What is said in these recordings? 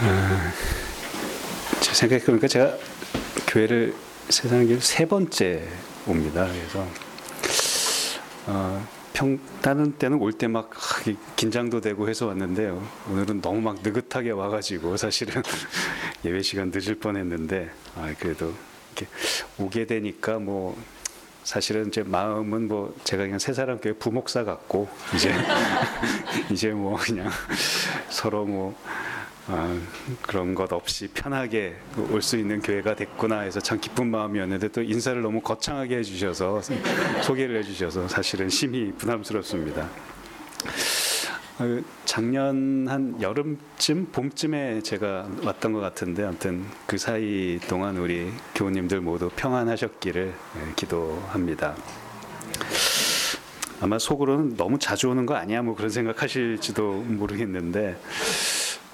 아, 제 생각해 보니까 제가 교회를 세상에 세 번째 옵니다. 그래서 어, 평 다른 때는 올 때 막 긴장도 되고 해서 왔는데요. 오늘은 너무 막 느긋하게 와가지고 사실은 예배 시간 늦을 뻔했는데 아, 그래도 이렇게 오게 되니까 뭐 사실은 제 마음은 뭐 제가 그냥 세 사람 교회 부목사 같고 이제 이제 뭐 그냥 서로 뭐 아, 그런 것 없이 편하게 올 수 있는 교회가 됐구나 해서 참 기쁜 마음이었는데 또 인사를 너무 거창하게 해주셔서 소개를 해주셔서 사실은 심히 부담스럽습니다. 어, 작년 한 여름쯤 봄쯤에 제가 왔던 것 같은데 아무튼 그 사이 동안 우리 교우님들 모두 평안하셨기를 예, 기도합니다. 아마 속으로는 너무 자주 오는 거 아니야 뭐 그런 생각하실지도 모르겠는데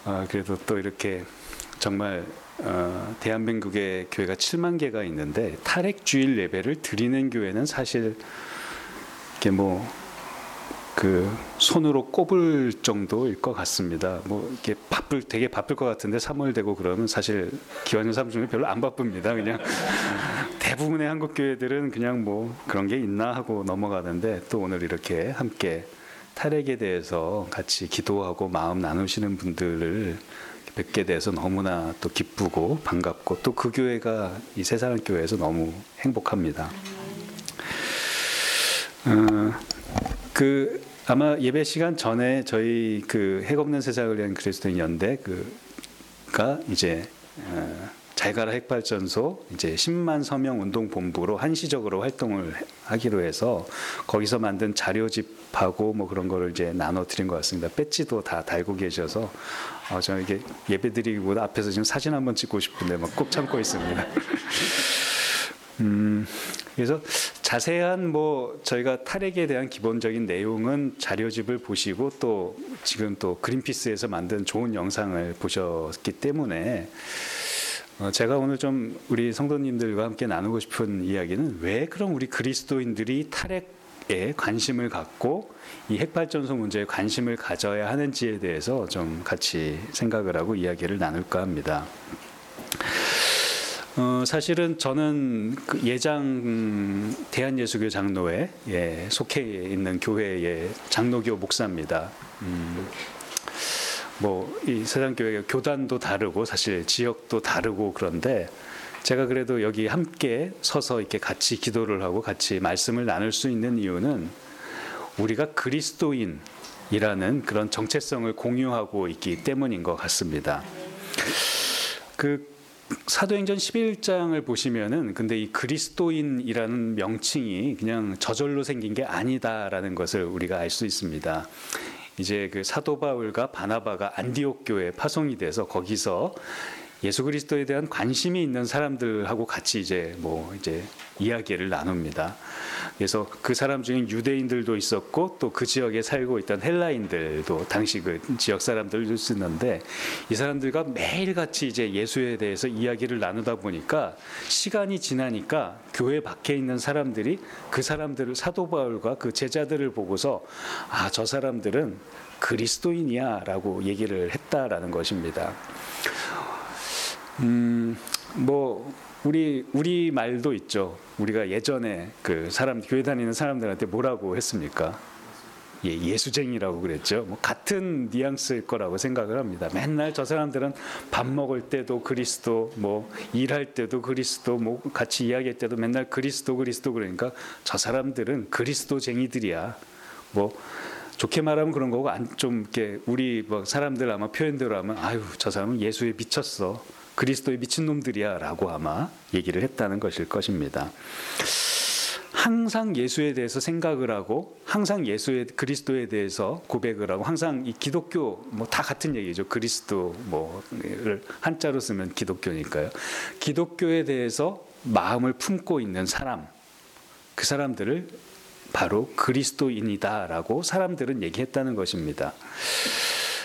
아, 그래도 또 이렇게 정말 어, 대한민국의 교회가 7만 개가 있는데 탈핵 주일 예배를 드리는 교회는 사실 이게 뭐 그 손으로 꼽을 정도일 것 같습니다. 뭐 이게 바쁠 되게 바쁠 것 같은데 3월 되고 그러면 사실 기완년 사람 중에 별로 안 바쁩니다. 그냥 대부분의 한국 교회들은 그냥 뭐 그런 게 있나 하고 넘어가는데 또 오늘 이렇게 함께 탈핵에 대해서 같이 기도하고 마음 나누시는 분들을 뵙게 돼서 너무나 또 기쁘고 반갑고 또 그 교회가 이 세상 교회에서 너무 행복합니다. 어, 그 아마 예배 시간 전에 저희 그 핵 없는 세상을 위한 그리스도인 연대 그가 이제 어, 잘가라 핵발전소 이제 10만 서명 운동 본부로 한시적으로 활동을 하기로 해서 거기서 만든 자료집하고 뭐 그런 거를 이제 나눠 드린 것 같습니다. 배지도 다 달고 계셔서 어, 저 이게 예배드리기보다 앞에서 지금 사진 한번 찍고 싶은데 막 꼭 참고 있습니다. 음, 그래서 자세한 뭐 저희가 탈핵에 대한 기본적인 내용은 자료집을 보시고 또 지금 또 그린피스에서 만든 좋은 영상을 보셨기 때문에 어, 제가 오늘 좀 우리 성도님들과 함께 나누고 싶은 이야기는 왜 그럼 우리 그리스도인들이 탈핵에 관심을 갖고 이 핵발전소 문제에 관심을 가져야 하는지에 대해서 좀 같이 생각을 하고 이야기를 나눌까 합니다. 어, 사실은 저는 그 예장 대한예수교 장로회 예, 속해 있는 교회의 장로교 목사입니다. 음, 뭐 이 세상 교회 교단도 다르고 사실 지역도 다르고 그런데 제가 그래도 여기 함께 서서 이렇게 같이 기도를 하고 같이 말씀을 나눌 수 있는 이유는 우리가 그리스도인이라는 그런 정체성을 공유하고 있기 때문인 것 같습니다. 그 사도행전 11장을 보시면은 근데 이 그리스도인이라는 명칭이 그냥 저절로 생긴 게 아니다라는 것을 우리가 알 수 있습니다. 이제 그 사도 바울과 바나바가 안디옥 교회 파송이 돼서 거기서 예수 그리스도에 대한 관심이 있는 사람들하고 같이 이제 뭐 이제 이야기를 나눕니다. 그래서 그 사람 중에 유대인들도 있었고 또 그 지역에 살고 있던 헬라인들도 당시 그 지역 사람들도 있었는데 이 사람들과 매일 같이 이제 예수에 대해서 이야기를 나누다 보니까 시간이 지나니까 교회 밖에 있는 사람들이 그 사람들을 사도 바울과 그 제자들을 보고서 아 저 사람들은 그리스도인이야라고 얘기를 했다라는 것입니다. 음, 뭐 우리 우리 말도 있죠. 우리가 예전에 그 사람 교회 다니는 사람들한테 뭐라고 했습니까? 예, 예수쟁이라고 그랬죠. 뭐 같은 뉘앙스일 거라고 생각을 합니다. 맨날 저 사람들은 밥 먹을 때도 그리스도, 뭐 일할 때도 그리스도, 뭐 같이 이야기할 때도 맨날 그리스도 그리스도 그러니까 저 사람들은 그리스도쟁이들이야. 뭐 좋게 말하면 그런 거고 좀 이렇게 우리 뭐 사람들 아마 표현대로 하면 아유 저 사람은 예수에 미쳤어. 그리스도의 미친놈들이야라고 아마 얘기를 했다는 것일 것입니다. 항상 예수에 대해서 생각을 하고 항상 예수의 그리스도에 대해서 고백을 하고 항상 이 기독교 뭐 다 같은 얘기죠. 그리스도 뭐를 한자로 쓰면 기독교니까요. 기독교에 대해서 마음을 품고 있는 사람 그 사람들을 바로 그리스도인이다라고 사람들은 얘기했다는 것입니다.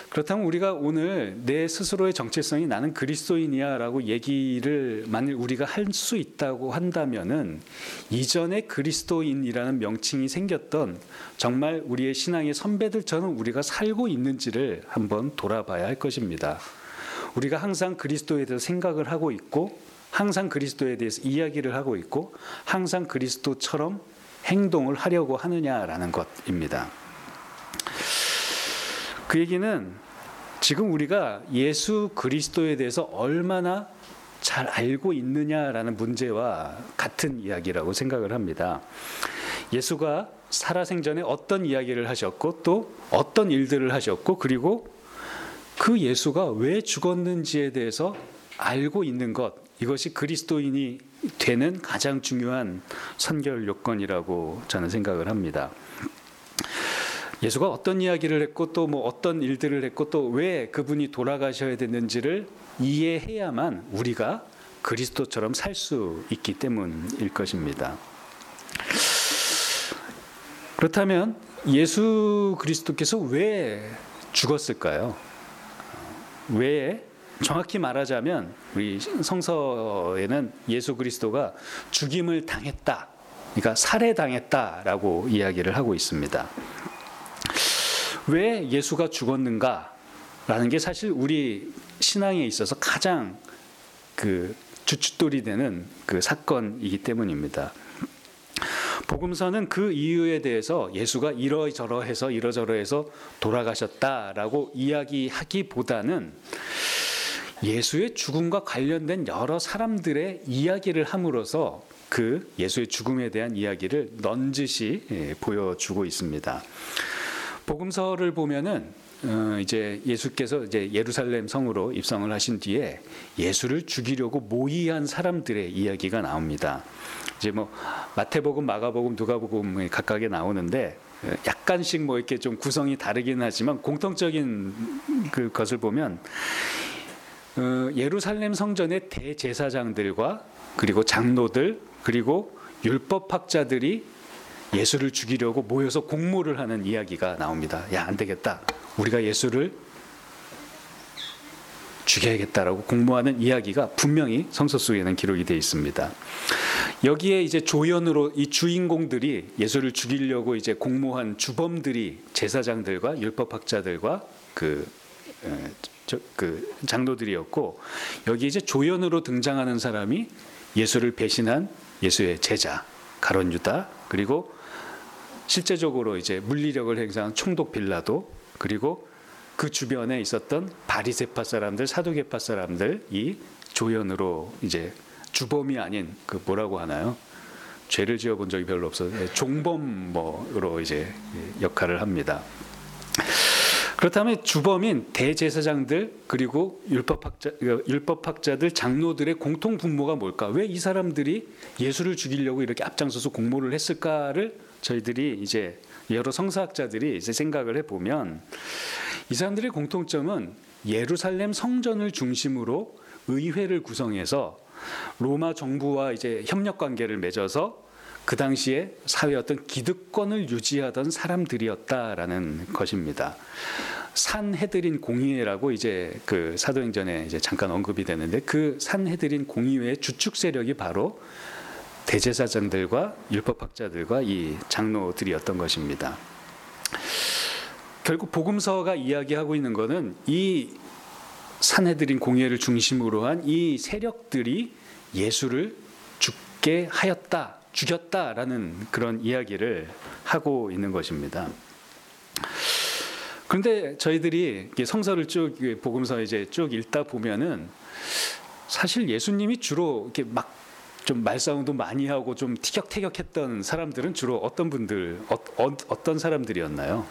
그렇다면 우리가 오늘 내 스스로의 정체성이 나는 그리스도인이야라고 얘기를 만일 우리가 할 수 있다고 한다면은 이전에 그리스도인이라는 명칭이 생겼던 정말 우리의 신앙의 선배들처럼 우리가 살고 있는지를 한번 돌아봐야 할 것입니다. 우리가 항상 그리스도에 대해서 생각을 하고 있고 항상 그리스도에 대해서 이야기를 하고 있고 항상 그리스도처럼 행동을 하려고 하느냐라는 것입니다. 그 얘기는 지금 우리가 예수 그리스도에 대해서 얼마나 잘 알고 있느냐라는 문제와 같은 이야기라고 생각을 합니다. 예수가 살아생전에 어떤 이야기를 하셨고 또 어떤 일들을 하셨고 그리고 그 예수가 왜 죽었는지에 대해서 알고 있는 것 이것이 그리스도인이 되는 가장 중요한 선결 요건이라고 저는 생각을 합니다. 예수가 어떤 이야기를 했고 또 뭐 어떤 일들을 했고 또 왜 그분이 돌아가셔야 됐는지를 이해해야만 우리가 그리스도처럼 살 수 있기 때문일 것입니다. 그렇다면 예수 그리스도께서 왜 죽었을까요? 왜 정확히 말하자면 우리 성서에는 예수 그리스도가 죽임을 당했다. 그러니까 살해당했다라고 이야기를 하고 있습니다. 왜 예수가 죽었는가 라는 게 사실 우리 신앙에 있어서 가장 그 주춧돌이 되는 그 사건이기 때문입니다. 복음서는 그 이유에 대해서 예수가 이러저러해서 이러저러해서 돌아가셨다라고 이야기하기보다는 예수의 죽음과 관련된 여러 사람들의 이야기를 함으로써 그 예수의 죽음에 대한 이야기를 넌지시 예, 보여주고 있습니다. 복음서를 보면은 어, 이제 예수께서 이제 예루살렘 성으로 입성을 하신 뒤에 예수를 죽이려고 모의한 사람들의 이야기가 나옵니다. 이제 뭐 마태복음, 마가복음, 누가복음 각각에 나오는데 어, 약간씩 뭐 이렇게 좀 구성이 다르긴 하지만 공통적인 그 것을 보면 어, 예루살렘 성전의 대제사장들과 그리고 장로들 그리고 율법학자들이 예수를 죽이려고 모여서 공모를 하는 이야기가 나옵니다. 야, 안 되겠다. 우리가 예수를 죽여야겠다라고 공모하는 이야기가 분명히 성서 속에는 기록이 되어 있습니다. 여기에 이제 조연으로 이 주인공들이 예수를 죽이려고 이제 공모한 주범들이 제사장들과 율법학자들과 그, 저, 그 장로들이었고 여기 이제 조연으로 등장하는 사람이 예수를 배신한 예수의 제자 가론 유다 그리고 실제적으로 이제 물리력을 행사한 총독 빌라도 그리고 그 주변에 있었던 바리세파 사람들, 사두개파 사람들 이 조연으로 이제 주범이 아닌 그 뭐라고 하나요? 죄를 지어본 적이 별로 없어서 예, 종범으로 이제 역할을 합니다. 그렇다면 주범인 대제사장들 그리고 율법학자 율법학자들 장로들의 공통 분모가 뭘까? 왜 이 사람들이 예수를 죽이려고 이렇게 앞장서서 공모를 했을까를 저희들이 이제 여러 성사학자들이 이제 생각을 해보면 이 사람들의 공통점은 예루살렘 성전을 중심으로 의회를 구성해서 로마 정부와 이제 협력 관계를 맺어서 그 당시에 사회 어떤 기득권을 유지하던 사람들이었다라는 것입니다. 산헤드린 공의회라고 이제 그 사도행전에 이제 잠깐 언급이 되는데 그 산헤드린 공의회의 주축 세력이 바로 대제사장들과 율법학자들과 이 장로들이었던 것입니다. 결국 복음서가 이야기하고 있는 것은 이 산해드린 공예를 중심으로 한 이 세력들이 예수를 죽게 하였다, 죽였다라는 그런 이야기를 하고 있는 것입니다. 그런데 저희들이 성서를 쭉 복음서 이제 쭉 읽다 보면은 사실 예수님이 주로 이렇게 막 좀 말싸움도 많이 하고 좀 티격태격했던 사람들은 주로 어떤 분들 어, 어, 떤 사람들이었나요?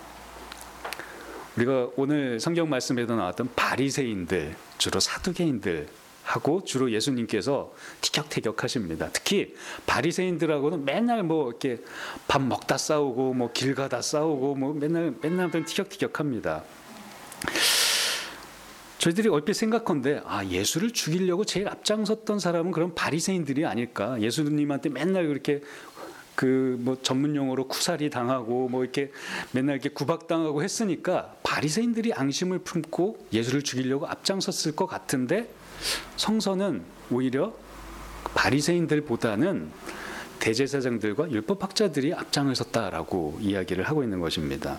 우리가 오늘 성경 말씀에도 나왔던 바리새인들 주로 사두개인들 하고 주로 예수님께서 티격태격 하십니다. 특히 바리새인들하고는 맨날 뭐 이렇게 밥 먹다 싸우고 뭐 길 가다 싸우고 뭐 맨날 맨날 티격태격합니다. 저희들이 얼핏 생각한데 아 예수를 죽이려고 제일 앞장섰던 사람은 그런 바리새인들이 아닐까 예수님한테 맨날 그렇게 그 뭐 전문 용어로 쿠살이 당하고 뭐 이렇게 맨날 이렇게 구박당하고 했으니까 바리새인들이 앙심을 품고 예수를 죽이려고 앞장섰을 것 같은데 성서는 오히려 바리새인들보다는 대제사장들과 율법학자들이 앞장을 섰다라고 이야기를 하고 있는 것입니다.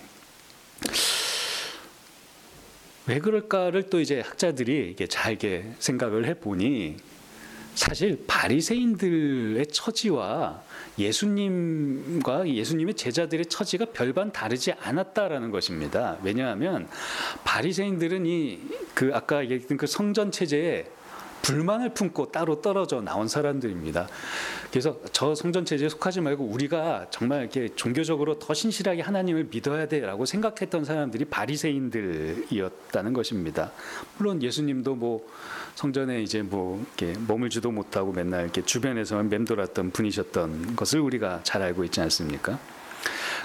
왜 그럴까를 또 이제 학자들이 이게 잘게 생각을 해 보니 사실 바리새인들의 처지와 예수님과 예수님의 제자들의 처지가 별반 다르지 않았다라는 것입니다. 왜냐하면 바리새인들은 이 그 아까 얘기했던 그 성전 체제에 불만을 품고 따로 떨어져 나온 사람들입니다. 그래서 저 성전 체제에 속하지 말고 우리가 정말 이렇게 종교적으로 더 신실하게 하나님을 믿어야 돼라고 생각했던 사람들이 바리새인들이었다는 것입니다. 물론 예수님도 뭐 성전에 이제 뭐 이렇게 머물지도 못하고 맨날 이렇게 주변에서만 맴돌았던 분이셨던 것을 우리가 잘 알고 있지 않습니까?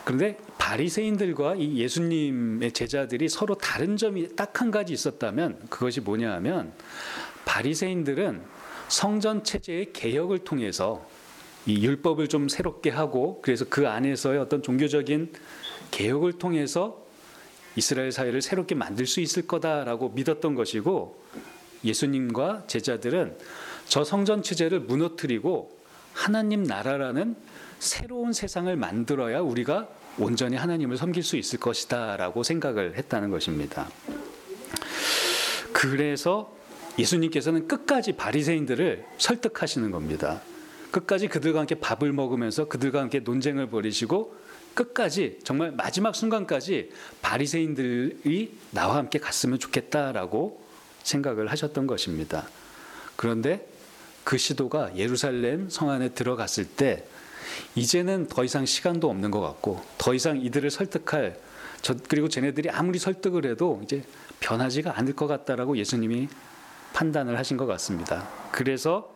그런데 바리새인들과 이 예수님의 제자들이 서로 다른 점이 딱 한 가지 있었다면 그것이 뭐냐 하면 바리새인들은 성전 체제의 개혁을 통해서 이 율법을 좀 새롭게 하고 그래서 그 안에서의 어떤 종교적인 개혁을 통해서 이스라엘 사회를 새롭게 만들 수 있을 거다라고 믿었던 것이고 예수님과 제자들은 저 성전 체제를 무너뜨리고 하나님 나라라는 새로운 세상을 만들어야 우리가 온전히 하나님을 섬길 수 있을 것이다라고 생각을 했다는 것입니다. 그래서 예수님께서는 끝까지 바리새인들을 설득하시는 겁니다. 끝까지 그들과 함께 밥을 먹으면서 그들과 함께 논쟁을 벌이시고 끝까지 정말 마지막 순간까지 바리새인들이 나와 함께 갔으면 좋겠다라고 생각을 하셨던 것입니다. 그런데 그 시도가 예루살렘 성 안에 들어갔을 때 이제는 더 이상 시간도 없는 것 같고 더 이상 이들을 설득할 저 그리고 쟤네들이 아무리 설득을 해도 이제 변하지가 않을 것 같다라고 예수님이 판단을 하신 것 같습니다. 그래서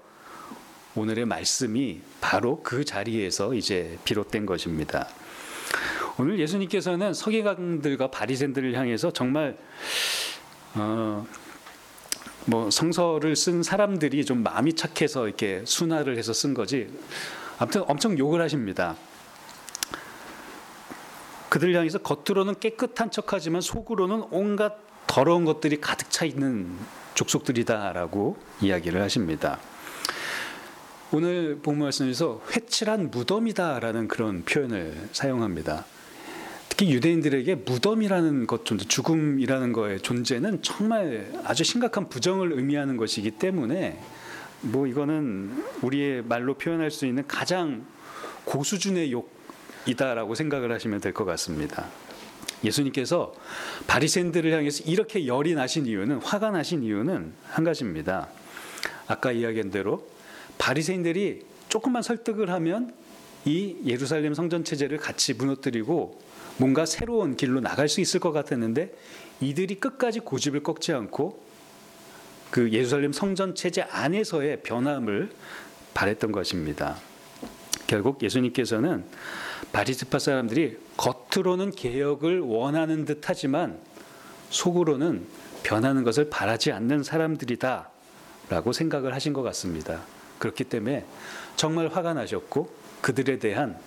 오늘의 말씀이 바로 그 자리에서 이제 비롯된 것입니다. 오늘 예수님께서는 서기관들과 바리새인들을 향해서 정말 어, 뭐 성서를 쓴 사람들이 좀 마음이 착해서 이렇게 순화를 해서 쓴 거지. 아무튼 엄청 욕을 하십니다. 그들 향해서 겉으로는 깨끗한 척하지만 속으로는 온갖 더러운 것들이 가득 차 있는 족속들이다라고 이야기를 하십니다. 오늘 본문 말씀에서 회칠한 무덤이다라는 그런 표현을 사용합니다. 특히 유대인들에게 무덤이라는 것 죽음이라는 거의 존재는 정말 아주 심각한 부정을 의미하는 것이기 때문에 뭐 이거는 우리의 말로 표현할 수 있는 가장 고수준의 욕이다라고 생각을 하시면 될 것 같습니다. 예수님께서 바리새인들을 향해서 이렇게 열이 나신 이유는 화가 나신 이유는 한 가지입니다. 아까 이야기한 대로 바리새인들이 조금만 설득을 하면 이 예루살렘 성전 체제를 같이 무너뜨리고 뭔가 새로운 길로 나갈 수 있을 것 같았는데 이들이 끝까지 고집을 꺾지 않고 그 예루살렘 성전 체제 안에서의 변함을 바랬던 것입니다. 결국 예수님께서는 바리스파 사람들이 겉으로는 개혁을 원하는 듯 하지만 속으로는 변하는 것을 바라지 않는 사람들이다 라고 생각을 하신 것 같습니다. 그렇기 때문에 정말 화가 나셨고 그들에 대한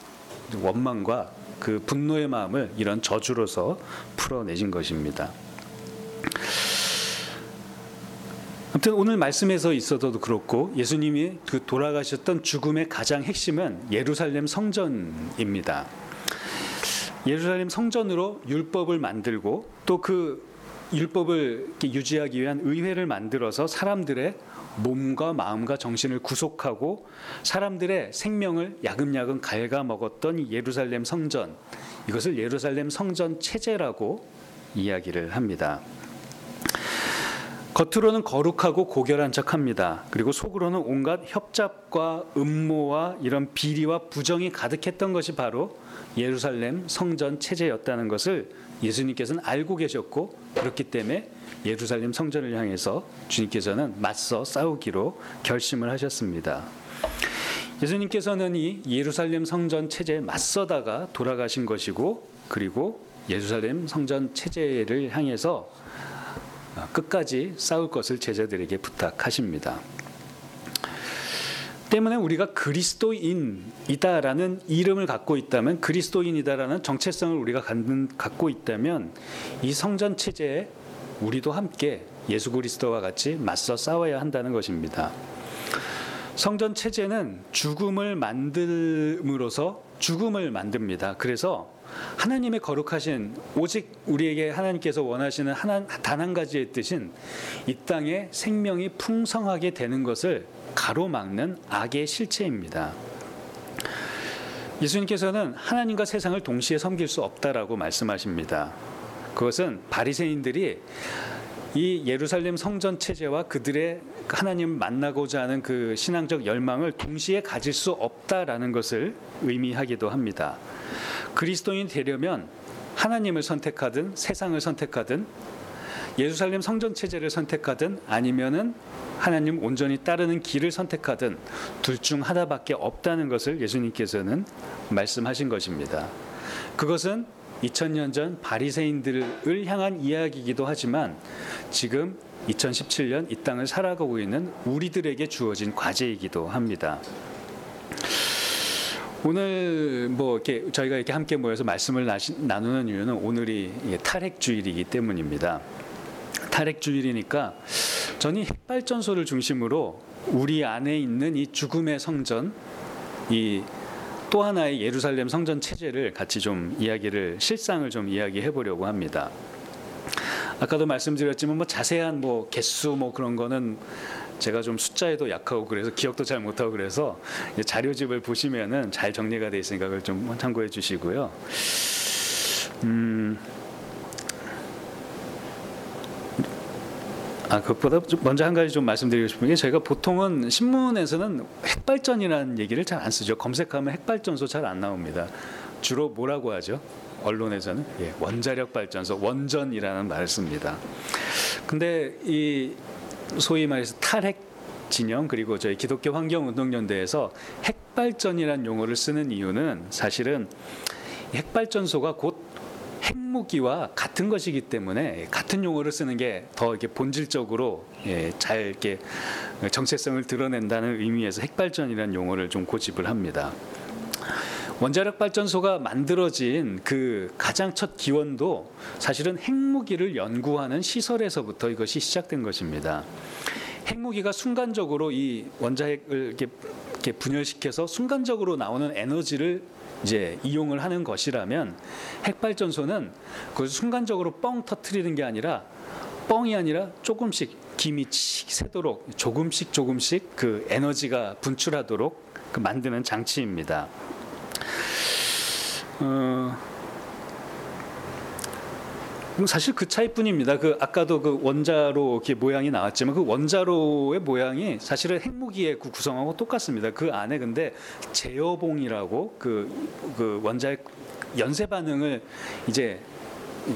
원망과 그 분노의 마음을 이런 저주로서 풀어내신 것입니다. 아무튼 오늘 말씀에서 있어도 그렇고 예수님이 그 돌아가셨던 죽음의 가장 핵심은 예루살렘 성전입니다. 예루살렘 성전으로 율법을 만들고 또그 율법을 유지하기 위한 의회를 만들어서 사람들의 몸과 마음과 정신을 구속하고 사람들의 생명을 야금야금 갉아먹었던 예루살렘 성전 이것을 예루살렘 성전 체제라고 이야기를 합니다. 겉으로는 거룩하고 고결한 척합니다. 그리고 속으로는 온갖 협잡과 음모와 이런 비리와 부정이 가득했던 것이 바로 예루살렘 성전 체제였다는 것을 예수님께서는 알고 계셨고 그렇기 때문에 예루살렘 성전을 향해서 주님께서는 맞서 싸우기로 결심을 하셨습니다. 예수님께서는 이 예루살렘 성전 체제에 맞서다가 돌아가신 것이고 그리고 예루살렘 성전 체제를 향해서 끝까지 싸울 것을 제자들에게 부탁하십니다. 때문에 우리가 그리스도인이다라는 이름을 갖고 있다면 그리스도인이다라는 정체성을 우리가 갖고 있다면 이 성전 체제에 우리도 함께 예수 그리스도와 같이 맞서 싸워야 한다는 것입니다. 성전 체제는 죽음을 만들므로써 죽음을 만듭니다. 그래서 하나님의 거룩하신 오직 우리에게 하나님께서 원하시는 하나 단 한 가지의 뜻인 이 땅에 생명이 풍성하게 되는 것을 가로막는 악의 실체입니다. 예수님께서는 하나님과 세상을 동시에 섬길 수 없다라고 말씀하십니다. 그것은 바리새인들이 이 예루살렘 성전 체제와 그들의 하나님 만나고자 하는 그 신앙적 열망을 동시에 가질 수 없다라는 것을 의미하기도 합니다. 그리스도인 되려면 하나님을 선택하든 세상을 선택하든 예루살렘 성전 체제를 선택하든 아니면은 하나님 온전히 따르는 길을 선택하든 둘 중 하나밖에 없다는 것을 예수님께서는 말씀하신 것입니다. 그것은 2000년 전 바리새인들을 향한 이야기이기도 하지만 지금 2017년 이 땅을 살아가고 있는 우리들에게 주어진 과제이기도 합니다. 오늘 뭐 이렇게 저희가 이렇게 함께 모여서 말씀을 나누는 이유는 오늘이 탈핵 주일이기 때문입니다. 탈핵 주일이니까 저는 핵발전소를 중심으로 우리 안에 있는 이 죽음의 성전, 이 또 하나의 예루살렘 성전 체제를 같이 좀 이야기를 실상을 좀 이야기해 보려고 합니다. 아까도 말씀드렸지만 뭐 자세한 뭐 개수 뭐 그런 거는 제가 좀 숫자에도 약하고 그래서 기억도 잘 못하고 그래서 자료집을 보시면은 잘 정리가 돼 있으니까 그걸 좀 참고해 주시고요. 음. 아, 그것보다 먼저 한 가지 좀 말씀드리고 싶은 게 저희가 보통은 신문에서는 핵발전이라는 얘기를 잘 안 쓰죠. 검색하면 핵발전소 잘 안 나옵니다. 주로 뭐라고 하죠? 언론에서는 예, 원자력 발전소, 원전이라는 말을 씁니다. 근데 이 소위 말해서 탈핵 진영 그리고 저희 기독교 환경운동연대에서 핵발전이라는 용어를 쓰는 이유는 사실은 핵발전소가 곧 핵무기와 같은 것이기 때문에 같은 용어를 쓰는 게 더 이렇게 본질적으로 예, 잘 이렇게 정체성을 드러낸다는 의미에서 핵발전이라는 용어를 좀 고집을 합니다. 원자력 발전소가 만들어진 그 가장 첫 기원도 사실은 핵무기를 연구하는 시설에서부터 이것이 시작된 것입니다. 핵무기가 순간적으로 이 원자핵을 이렇게, 이렇게 분열시켜서 순간적으로 나오는 에너지를 이제 이용을 하는 것이라면 핵발전소는 그 순간적으로 뻥 터트리는 게 아니라 뻥이 아니라 조금씩 김이 칙 새도록 조금씩 조금씩 그 에너지가 분출하도록 그 만드는 장치입니다. 어, 사실 그 차이뿐입니다. 그 아까도 그 원자로 모양이 나왔지만 그 원자로의 모양이 사실은 핵무기의 그 구성하고 똑같습니다. 그 안에 근데 제어봉이라고 그, 그 원자의 연쇄 반응을 이제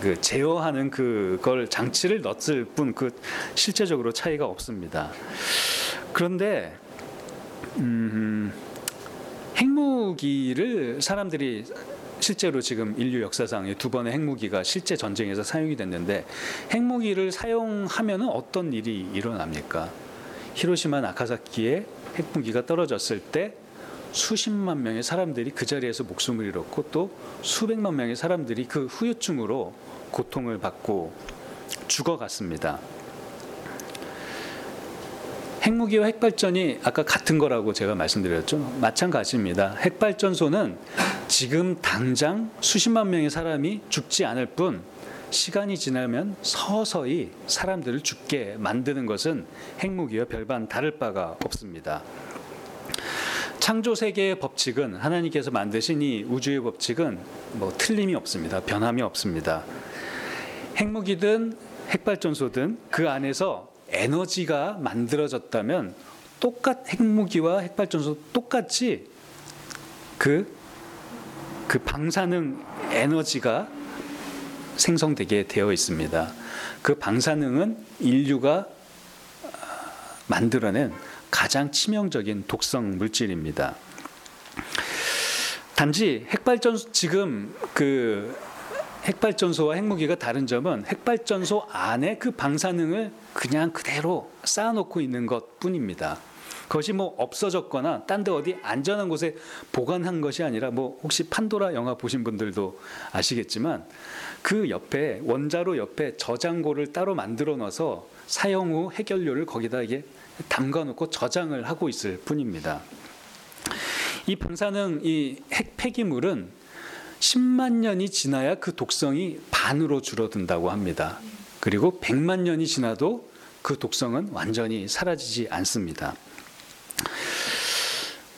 그 제어하는 그걸 장치를 넣었을 뿐 그 실제적으로 차이가 없습니다. 그런데 음, 핵무기를 사람들이 실제로 지금 인류 역사상 두 번의 핵무기가 실제 전쟁에서 사용이 됐는데 핵무기를 사용하면 어떤 일이 일어납니까? 히로시마 나카사키에 핵무기가 떨어졌을 때 수십만 명의 사람들이 그 자리에서 목숨을 잃었고 또 수백만 명의 사람들이 그 후유증으로 고통을 받고 죽어갔습니다. 핵무기와 핵발전이 아까 같은 거라고 제가 말씀드렸죠. 마찬가지입니다. 핵발전소는 지금 당장 수십만 명의 사람이 죽지 않을 뿐 시간이 지나면 서서히 사람들을 죽게 만드는 것은 핵무기와 별반 다를 바가 없습니다. 창조 세계의 법칙은 하나님께서 만드신 이 우주의 법칙은 뭐 틀림이 없습니다. 변함이 없습니다. 핵무기든 핵발전소든 그 안에서 에너지가 만들어졌다면 똑같 핵무기와 핵발전소 똑같이 그, 그 방사능 에너지가 생성되게 되어 있습니다. 그 방사능은 인류가 만들어낸 가장 치명적인 독성 물질입니다. 단지 핵발전소 지금 그 핵발전소와 핵무기가 다른 점은 핵발전소 안에 그 방사능을 그냥 그대로 쌓아놓고 있는 것 뿐입니다. 그것이 뭐 없어졌거나 딴 데 어디 안전한 곳에 보관한 것이 아니라 뭐 혹시 판도라 영화 보신 분들도 아시겠지만 그 옆에 원자로 옆에 저장고를 따로 만들어 놔서 사용 후 해결료를 거기다 이게 담가 놓고 저장을 하고 있을 뿐입니다. 이 방사능 이 핵 폐기물은 10만 년이 지나야 그 독성이 반으로 줄어든다고 합니다. 그리고 100만 년이 지나도 그 독성은 완전히 사라지지 않습니다.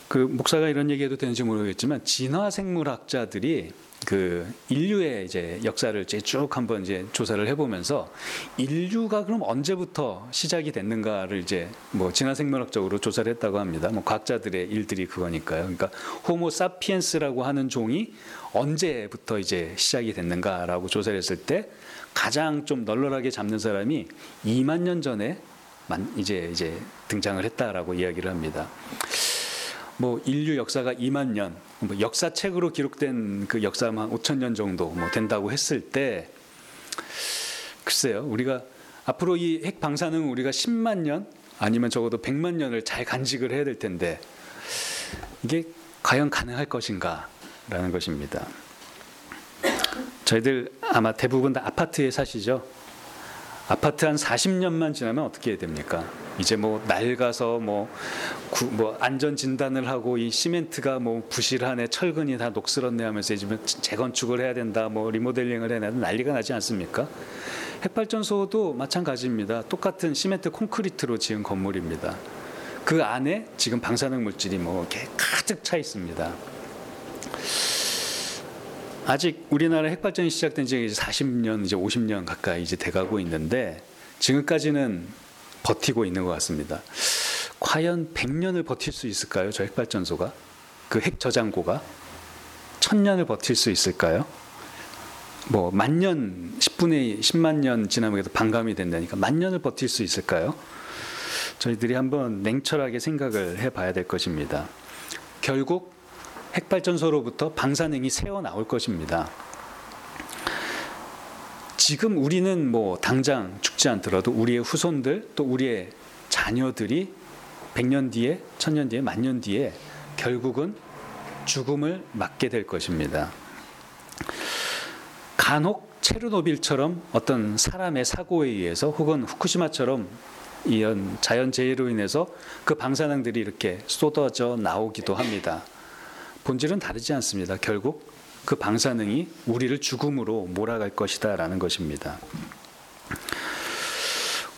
그 목사가 이런 얘기해도 되는지 모르겠지만 진화 생물학자들이 그 인류의 이제 역사를 이제 쭉 한번 이제 조사를 해보면서 인류가 그럼 언제부터 시작이 됐는가를 이제 뭐 진화 생물학적으로 조사를 했다고 합니다. 뭐 과학자들의 일들이 그거니까요. 그러니까 호모 사피엔스라고 하는 종이 언제부터 이제 시작이 됐는가라고 조사를 했을 때 가장 좀 널널하게 잡는 사람이 2만 년 전에 만 이제 이제 등장을 했다라고 이야기를 합니다. 뭐 인류 역사가 2만 년, 뭐 역사책으로 기록된 그 역사만 한 5천 년 정도 뭐 된다고 했을 때 글쎄요, 우리가 앞으로 이 핵 방사능 우리가 10만 년 아니면 적어도 100만 년을 잘 간직을 해야 될 텐데 이게 과연 가능할 것인가라는 것입니다. 저희들 아마 대부분 다 아파트에 사시죠. 아파트 한 40년만 지나면 어떻게 됩니까? 이제 뭐 낡아서 뭐, 구, 뭐 안전 진단을 하고 이 시멘트가 뭐 부실하네, 철근이 다 녹슬었네 하면서 이제 뭐 재건축을 해야 된다, 뭐 리모델링을 해야 된다 난리가 나지 않습니까? 핵발전소도 마찬가지입니다. 똑같은 시멘트 콘크리트로 지은 건물입니다. 그 안에 지금 방사능 물질이 뭐 가득 차 있습니다. 아직 우리나라 핵발전이 시작된 지 이제 40년, 이제 50년 가까이 이제 돼가고 있는데 지금까지는 버티고 있는 것 같습니다. 과연 100년을 버틸 수 있을까요? 저 핵발전소가 그 핵 저장고가 천년을 버틸 수 있을까요? 뭐 만 년 10분의 10만 년 지나면 반감이 된다니까 만 년을 버틸 수 있을까요? 저희들이 한번 냉철하게 생각을 해 봐야 될 것입니다. 결국 핵발전소로부터 방사능이 새어 나올 것입니다. 지금 우리는 뭐 당장 죽지 않더라도 우리의 후손들 또 우리의 자녀들이 100년 뒤에, 1000년 뒤에, 만 년 뒤에 결국은 죽음을 맞게 될 것입니다. 간혹 체르노빌처럼 어떤 사람의 사고에 의해서 혹은 후쿠시마처럼 이런 자연재해로 인해서 그 방사능들이 이렇게 쏟아져 나오기도 합니다. 본질은 다르지 않습니다. 결국 그 방사능이 우리를 죽음으로 몰아갈 것이다라는 것입니다.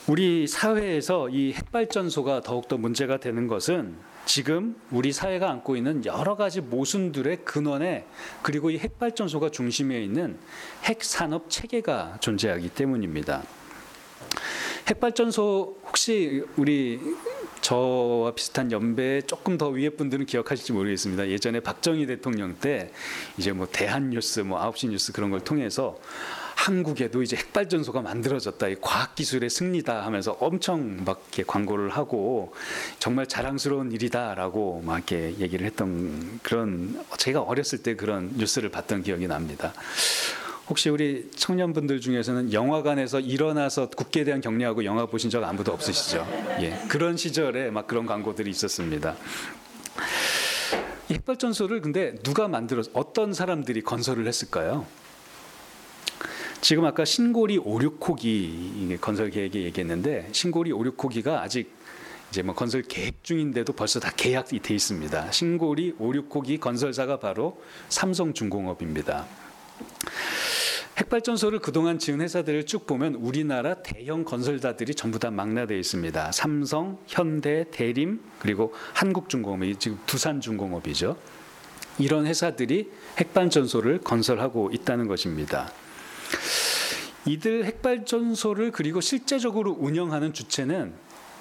우리 사회에서 이 핵발전소가 더욱더 문제가 되는 것은 지금 우리 사회가 안고 있는 여러 가지 모순들의 근원에 그리고 이 핵발전소가 중심에 있는 핵산업 체계가 존재하기 때문입니다. 핵발전소 혹시 우리 저와 비슷한 연배 조금 더 위에 분들은 기억하실지 모르겠습니다. 예전에 박정희 대통령 때 이제 뭐 대한뉴스 뭐 9시 뉴스 그런 걸 통해서 한국에도 이제 핵발전소가 만들어졌다. 이 과학기술의 승리다 하면서 엄청 막 이렇게 광고를 하고 정말 자랑스러운 일이다라고 막 이렇게 얘기를 했던 그런 제가 어렸을 때 그런 뉴스를 봤던 기억이 납니다. 혹시 우리 청년분들 중에서는 영화관에서 일어나서 국기에 대한 격려하고 영화 보신 적 아무도 없으시죠? 예. 그런 시절에 막 그런 광고들이 있었습니다. 이 핵발전소를 근데 누가 만들어 어떤 사람들이 건설을 했을까요? 지금 아까 신고리 5, 6호기 건설 계획에 얘기했는데 신고리 5, 6호기가 아직 이제 뭐 건설 계획 중인데도 벌써 다 계약이 돼 있습니다. 신고리 5, 6호기 건설사가 바로 삼성중공업입니다. 핵발전소를 그동안 지은 회사들을 쭉 보면 우리나라 대형 건설사들이 전부 다 망라되어 있습니다. 삼성, 현대, 대림 그리고 한국중공업이 지금 두산중공업이죠. 이런 회사들이 핵발전소를 건설하고 있다는 것입니다. 이들 핵발전소를 그리고 실제적으로 운영하는 주체는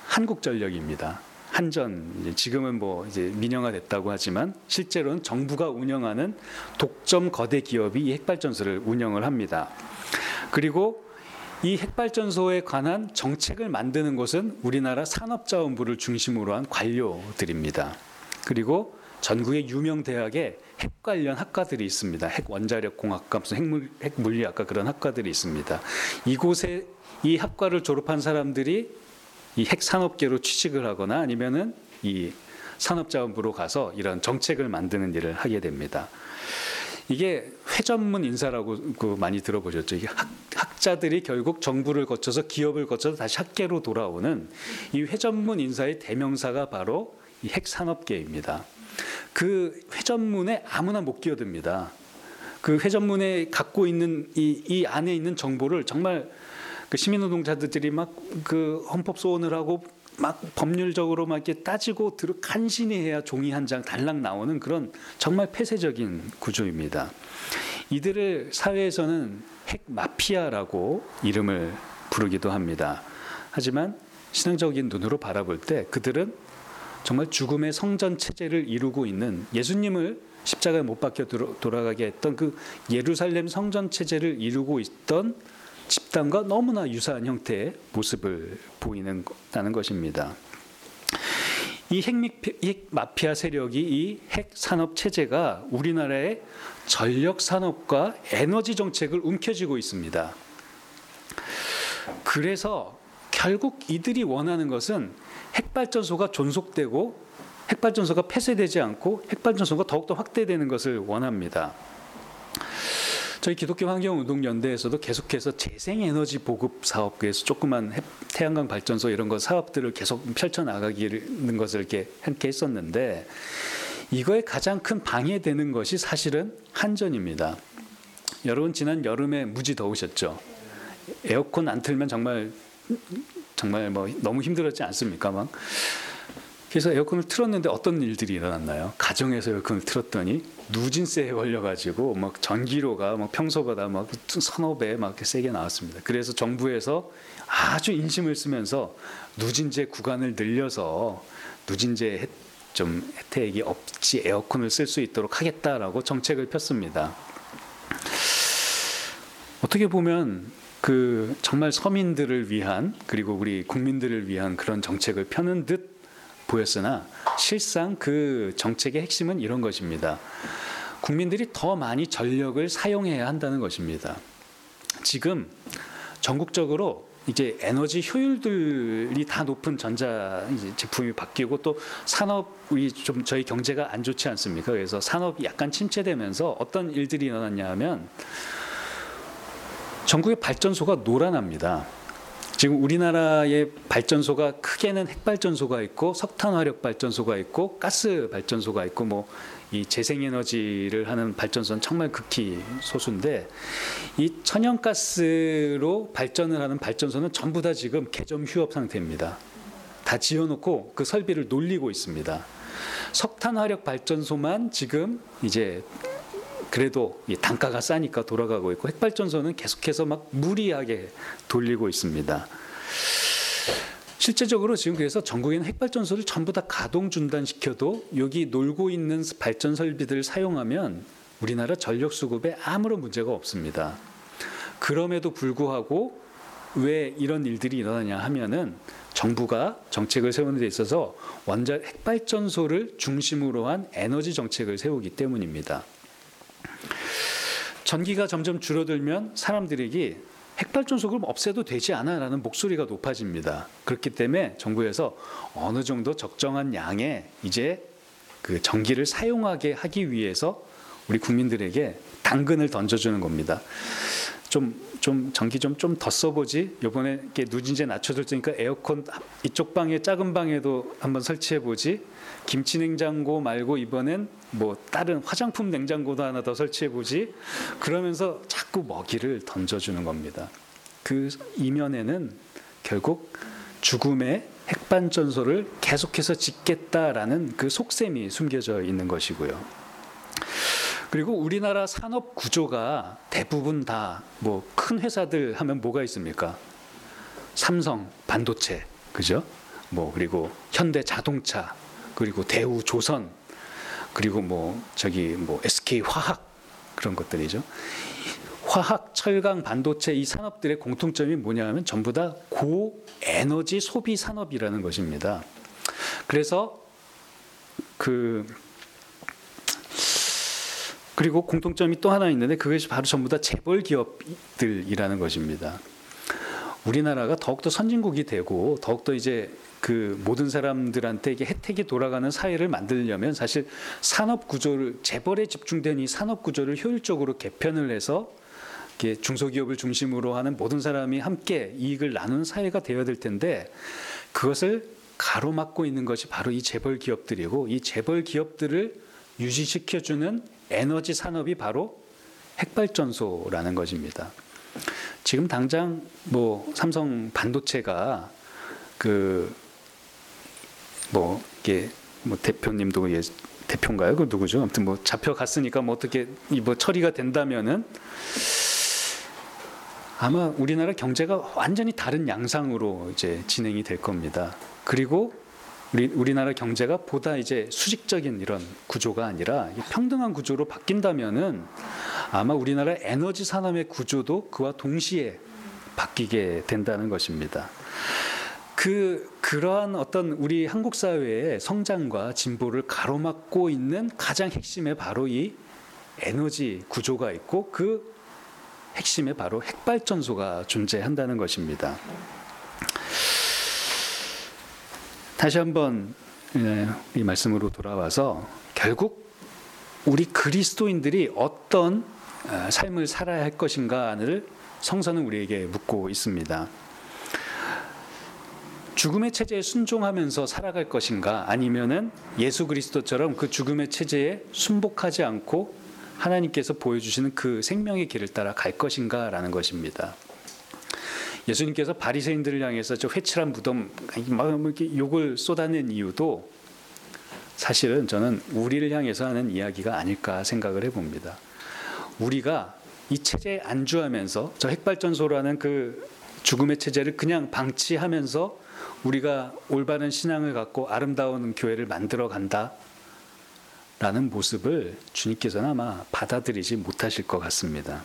한국전력입니다. 한전 지금은 뭐 이제 민영화됐다고 하지만 실제로는 정부가 운영하는 독점 거대 기업이 이 핵발전소를 운영을 합니다. 그리고 이 핵발전소에 관한 정책을 만드는 곳은 우리나라 산업자원부를 중심으로 한 관료들입니다. 그리고 전국의 유명 대학에 핵 관련 학과들이 있습니다. 핵 원자력 공학과 무슨 핵물 핵 물리학과 그런 학과들이 있습니다. 이곳에 이 학과를 졸업한 사람들이 이 핵산업계로 취직을 하거나 아니면은 이 산업자원부로 가서 이런 정책을 만드는 일을 하게 됩니다. 이게 회전문 인사라고 그 많이 들어보셨죠. 이게 학, 학자들이 결국 정부를 거쳐서 기업을 거쳐서 다시 학계로 돌아오는 이 회전문 인사의 대명사가 바로 이 핵산업계입니다. 그 회전문에 아무나 못 끼어듭니다. 그 회전문에 갖고 있는 이, 이 안에 있는 정보를 정말 그 시민노동자들이 막 그 헌법 소원을 하고 막 법률적으로 막 이렇게 따지고 들어 간신히 해야 종이 한 장 달랑 나오는 그런 정말 폐쇄적인 구조입니다. 이들을 사회에서는 핵 마피아라고 이름을 부르기도 합니다. 하지만 신앙적인 눈으로 바라볼 때 그들은 정말 죽음의 성전 체제를 이루고 있는 예수님을 십자가에 못 박혀 돌아가게 했던 그 예루살렘 성전 체제를 이루고 있던 집단과 너무나 유사한 형태의 모습을 보이는 다는 것입니다. 이 핵 마피아 세력이 이 핵 산업 체제가 우리나라의 전력 산업과 에너지 정책을 움켜쥐고 있습니다. 그래서 결국 이들이 원하는 것은 핵발전소가 존속되고 핵발전소가 폐쇄되지 않고 핵발전소가 더욱더 확대되는 것을 원합니다. 저희 기독교 환경운동연대에서도 계속해서 재생에너지 보급 사업 그래서 조그만 태양광 발전소 이런 거 사업들을 계속 펼쳐 나가기는 것을 이렇게 함께 했었는데 이거에 가장 큰 방해되는 것이 사실은 한전입니다. 여러분 지난 여름에 무지 더우셨죠. 에어컨 안 틀면 정말 정말 뭐 너무 힘들었지 않습니까? 막 그래서 에어컨을 틀었는데 어떤 일들이 일어났나요? 가정에서 에어컨을 틀었더니 누진세에 걸려가지고 막 전기료가 막 평소보다 막 서너 배막 세게 나왔습니다. 그래서 정부에서 아주 인심을 쓰면서 누진제 구간을 늘려서 누진제 좀 혜택이 없이 에어컨을 쓸 수 있도록 하겠다라고 정책을 폈습니다. 어떻게 보면 그 정말 서민들을 위한 그리고 우리 국민들을 위한 그런 정책을 펴는 듯 보였으나 실상 그 정책의 핵심은 이런 것입니다. 국민들이 더 많이 전력을 사용해야 한다는 것입니다. 지금 전국적으로 이제 에너지 효율들이 다 높은 전자 제품이 바뀌고 또 산업이 좀 저희 경제가 안 좋지 않습니까? 그래서 산업이 약간 침체되면서 어떤 일들이 일어났냐 하면 전국의 발전소가 노란합니다. 지금 우리나라의 발전소가 크게는 핵발전소가 있고 석탄 화력 발전소가 있고 가스 발전소가 있고 뭐 이 재생에너지를 하는 발전소는 정말 극히 소수인데 이 천연가스로 발전을 하는 발전소는 전부 다 지금 개점 휴업 상태입니다. 다 지어놓고 그 설비를 놀리고 있습니다. 석탄 화력 발전소만 지금 이제 그래도 단가가 싸니까 돌아가고 있고 핵발전소는 계속해서 막 무리하게 돌리고 있습니다. 실제적으로 지금 그래서 전국에는 핵발전소를 전부 다 가동 중단시켜도 여기 놀고 있는 발전 설비들을 사용하면 우리나라 전력 수급에 아무런 문제가 없습니다. 그럼에도 불구하고 왜 이런 일들이 일어나냐 하면은 정부가 정책을 세우는 데 있어서 원전 핵발전소를 중심으로 한 에너지 정책을 세우기 때문입니다. 전기가 점점 줄어들면 사람들에게 핵발전소를 없애도 되지 않아라는 목소리가 높아집니다. 그렇기 때문에 정부에서 어느 정도 적정한 양의 이제 그 전기를 사용하게 하기 위해서 우리 국민들에게 당근을 던져주는 겁니다. 좀, 좀 전기 좀 좀 더 써보지. 요번에 누진제 낮춰줄 테니까 에어컨 이쪽 방에 작은 방에도 한번 설치해보지. 김치 냉장고 말고 이번엔 뭐 다른 화장품 냉장고도 하나 더 설치해 보지. 그러면서 자꾸 먹이를 던져주는 겁니다. 그 이면에는 결국 죽음의 핵반전소를 계속해서 짓겠다라는 그 속셈이 숨겨져 있는 것이고요. 그리고 우리나라 산업 구조가 대부분 다 뭐 큰 회사들 하면 뭐가 있습니까? 삼성 반도체, 그죠? 뭐 그리고 현대 자동차, 그리고 대우 조선, 그리고 뭐 저기 뭐 SK 화학 그런 것들이죠. 화학, 철강, 반도체 이 산업들의 공통점이 뭐냐면 전부 다 고에너지 소비 산업이라는 것입니다. 그래서 그 그리고 공통점이 또 하나 있는데 그것이 바로 전부 다 재벌 기업들이라는 것입니다. 우리나라가 더욱더 선진국이 되고 더욱더 이제 그 모든 사람들한테 이게 혜택이 돌아가는 사회를 만들려면 사실 산업 구조를 재벌에 집중된 이 산업 구조를 효율적으로 개편을 해서 중소기업을 중심으로 하는 모든 사람이 함께 이익을 나눈 사회가 되어야 될 텐데 그것을 가로막고 있는 것이 바로 이 재벌 기업들이고 이 재벌 기업들을 유지시켜주는 에너지 산업이 바로 핵발전소라는 것입니다. 지금 당장 뭐 삼성 반도체가 그 뭐 이게 뭐 대표님도 예 대표인가요? 그 누구죠? 아무튼 뭐 잡혀갔으니까 뭐 어떻게 이뭐 처리가 된다면은 아마 우리나라 경제가 완전히 다른 양상으로 이제 진행이 될 겁니다. 그리고 우리 우리나라 경제가 보다 이제 수직적인 이런 구조가 아니라 평등한 구조로 바뀐다면은 아마 우리나라 에너지 산업의 구조도 그와 동시에 바뀌게 된다는 것입니다. 그 그러한 어떤 우리 한국 사회의 성장과 진보를 가로막고 있는 가장 핵심에 바로 이 에너지 구조가 있고 그 핵심에 바로 핵발전소가 존재한다는 것입니다. 다시 한번 예, 이 말씀으로 돌아와서 결국 우리 그리스도인들이 어떤 어, 삶을 살아야 할 것인가를 성서는 우리에게 묻고 있습니다. 죽음의 체제에 순종하면서 살아갈 것인가 아니면은 예수 그리스도처럼 그 죽음의 체제에 순복하지 않고 하나님께서 보여주시는 그 생명의 길을 따라 갈 것인가라는 것입니다. 예수님께서 바리새인들을 향해서 저 회칠한 무덤 막 이렇게 욕을 쏟아낸 이유도 사실은 저는 우리를 향해서 하는 이야기가 아닐까 생각을 해봅니다. 우리가 이 체제에 안주하면서 저 핵발전소라는 그 죽음의 체제를 그냥 방치하면서 우리가 올바른 신앙을 갖고 아름다운 교회를 만들어 간다. 라는 모습을 주님께서는 아마 받아들이지 못하실 것 같습니다.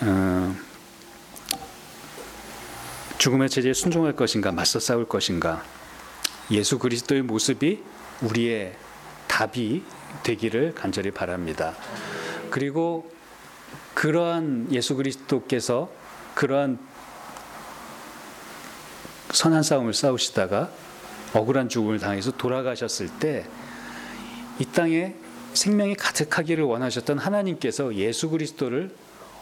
어, 죽음의 체제에 순종할 것인가, 맞서 싸울 것인가, 예수 그리스도의 모습이 우리의 답이 되기를 간절히 바랍니다. 그리고 그러한 예수 그리스도께서 그러한 선한 싸움을 싸우시다가 억울한 죽음을 당해서 돌아가셨을 때 이 땅에 생명이 가득하기를 원하셨던 하나님께서 예수 그리스도를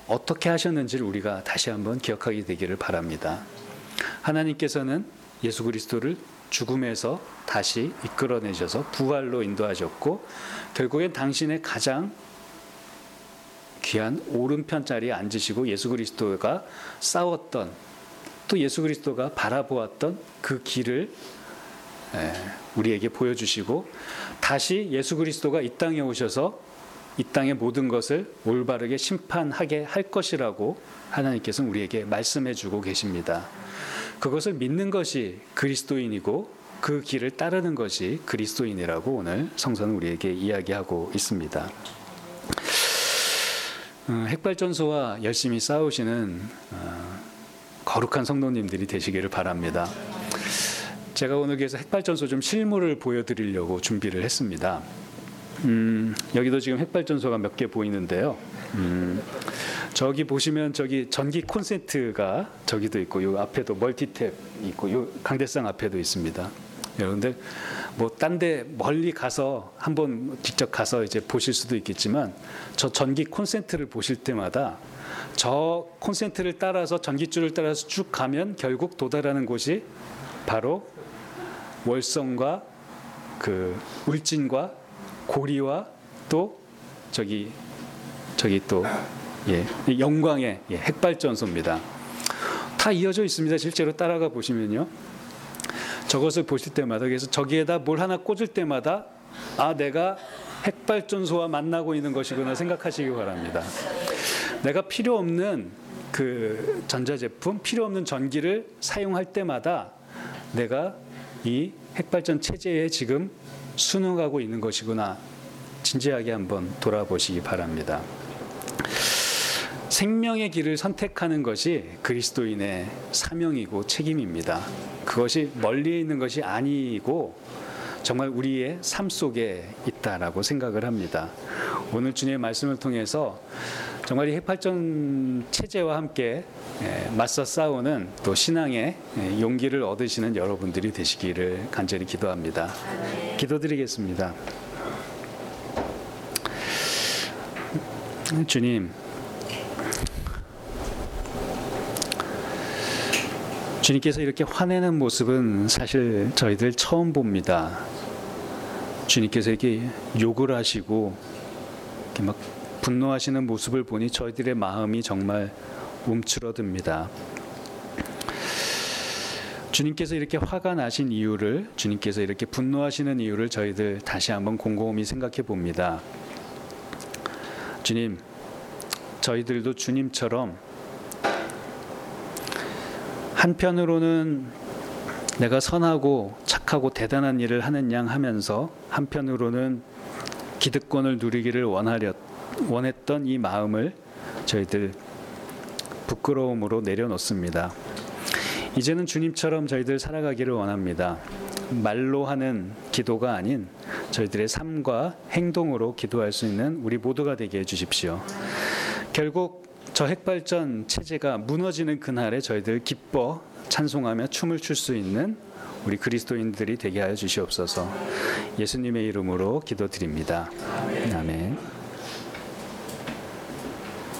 어떻게 하셨는지를 우리가 다시 한번 기억하게 되기를 바랍니다. 하나님께서는 예수 그리스도를 죽음에서 다시 이끌어내셔서 부활로 인도하셨고 결국엔 당신의 가장 귀한 오른편 자리에 앉으시고 예수 그리스도가 싸웠던 또 예수 그리스도가 바라보았던 그 길을 우리에게 보여주시고 다시 예수 그리스도가 이 땅에 오셔서 이 땅의 모든 것을 올바르게 심판하게 할 것이라고 하나님께서는 우리에게 말씀해 주고 계십니다. 그것을 믿는 것이 그리스도인이고 그 길을 따르는 것이 그리스도인이라고 오늘 성서는 우리에게 이야기하고 있습니다. 어, 핵발전소와 열심히 싸우시는 어, 거룩한 성도님들이 되시기를 바랍니다. 제가 오늘 그래서 핵발전소 좀 실물을 보여드리려고 준비를 했습니다. 음, 여기도 지금 핵발전소가 몇 개 보이는데요. 음, 저기 보시면 저기 전기 콘센트가 저기도 있고 요 앞에도 멀티탭 있고 요 강대상 앞에도 있습니다. 여러분들 뭐 딴 데 멀리 가서 한번 직접 가서 이제 보실 수도 있겠지만 저 전기 콘센트를 보실 때마다 저 콘센트를 따라서 전기줄을 따라서 쭉 가면 결국 도달하는 곳이 바로 월성과 그 울진과 고리와 또 저기 저기 또 예, 영광의 예, 핵발전소입니다. 다 이어져 있습니다. 실제로 따라가 보시면요. 저것을 보실 때마다 그래서 저기에다 뭘 하나 꽂을 때마다 아 내가 핵발전소와 만나고 있는 것이구나 생각하시기 바랍니다. 내가 필요 없는 그 전자제품, 필요 없는 전기를 사용할 때마다 내가 이 핵발전 체제에 지금 순응하고 있는 것이구나 진지하게 한번 돌아보시기 바랍니다. 생명의 길을 선택하는 것이 그리스도인의 사명이고 책임입니다. 그것이 멀리 있는 것이 아니고 정말 우리의 삶 속에 있다라고 생각을 합니다. 오늘 주님의 말씀을 통해서 정말 이 핵발전 체제와 함께 예, 맞서 싸우는 또 신앙의 예, 용기를 얻으시는 여러분들이 되시기를 간절히 기도합니다. 기도드리겠습니다. 주님, 주님께서 이렇게 화내는 모습은 사실 저희들 처음 봅니다. 주님께서 이렇게 욕을 하시고 이렇게 막 분노하시는 모습을 보니 저희들의 마음이 정말 움츠러듭니다. 주님께서 이렇게 화가 나신 이유를 주님께서 이렇게 분노하시는 이유를 저희들 다시 한번 곰곰이 생각해 봅니다. 주님, 저희들도 주님처럼 한편으로는 내가 선하고 착하고 대단한 일을 하는 양 하면서 한편으로는 기득권을 누리기를 원하려 원했던 이 마음을 저희들 부끄러움으로 내려놓습니다. 이제는 주님처럼 저희들 살아가기를 원합니다. 말로 하는 기도가 아닌 저희들의 삶과 행동으로 기도할 수 있는 우리 모두가 되게 해 주십시오. 결국 저 핵발전 체제가 무너지는 그날에 저희들 기뻐 찬송하며 춤을 출 수 있는 우리 그리스도인들이 되게 하여 주시옵소서. 예수님의 이름으로 기도드립니다. 아멘.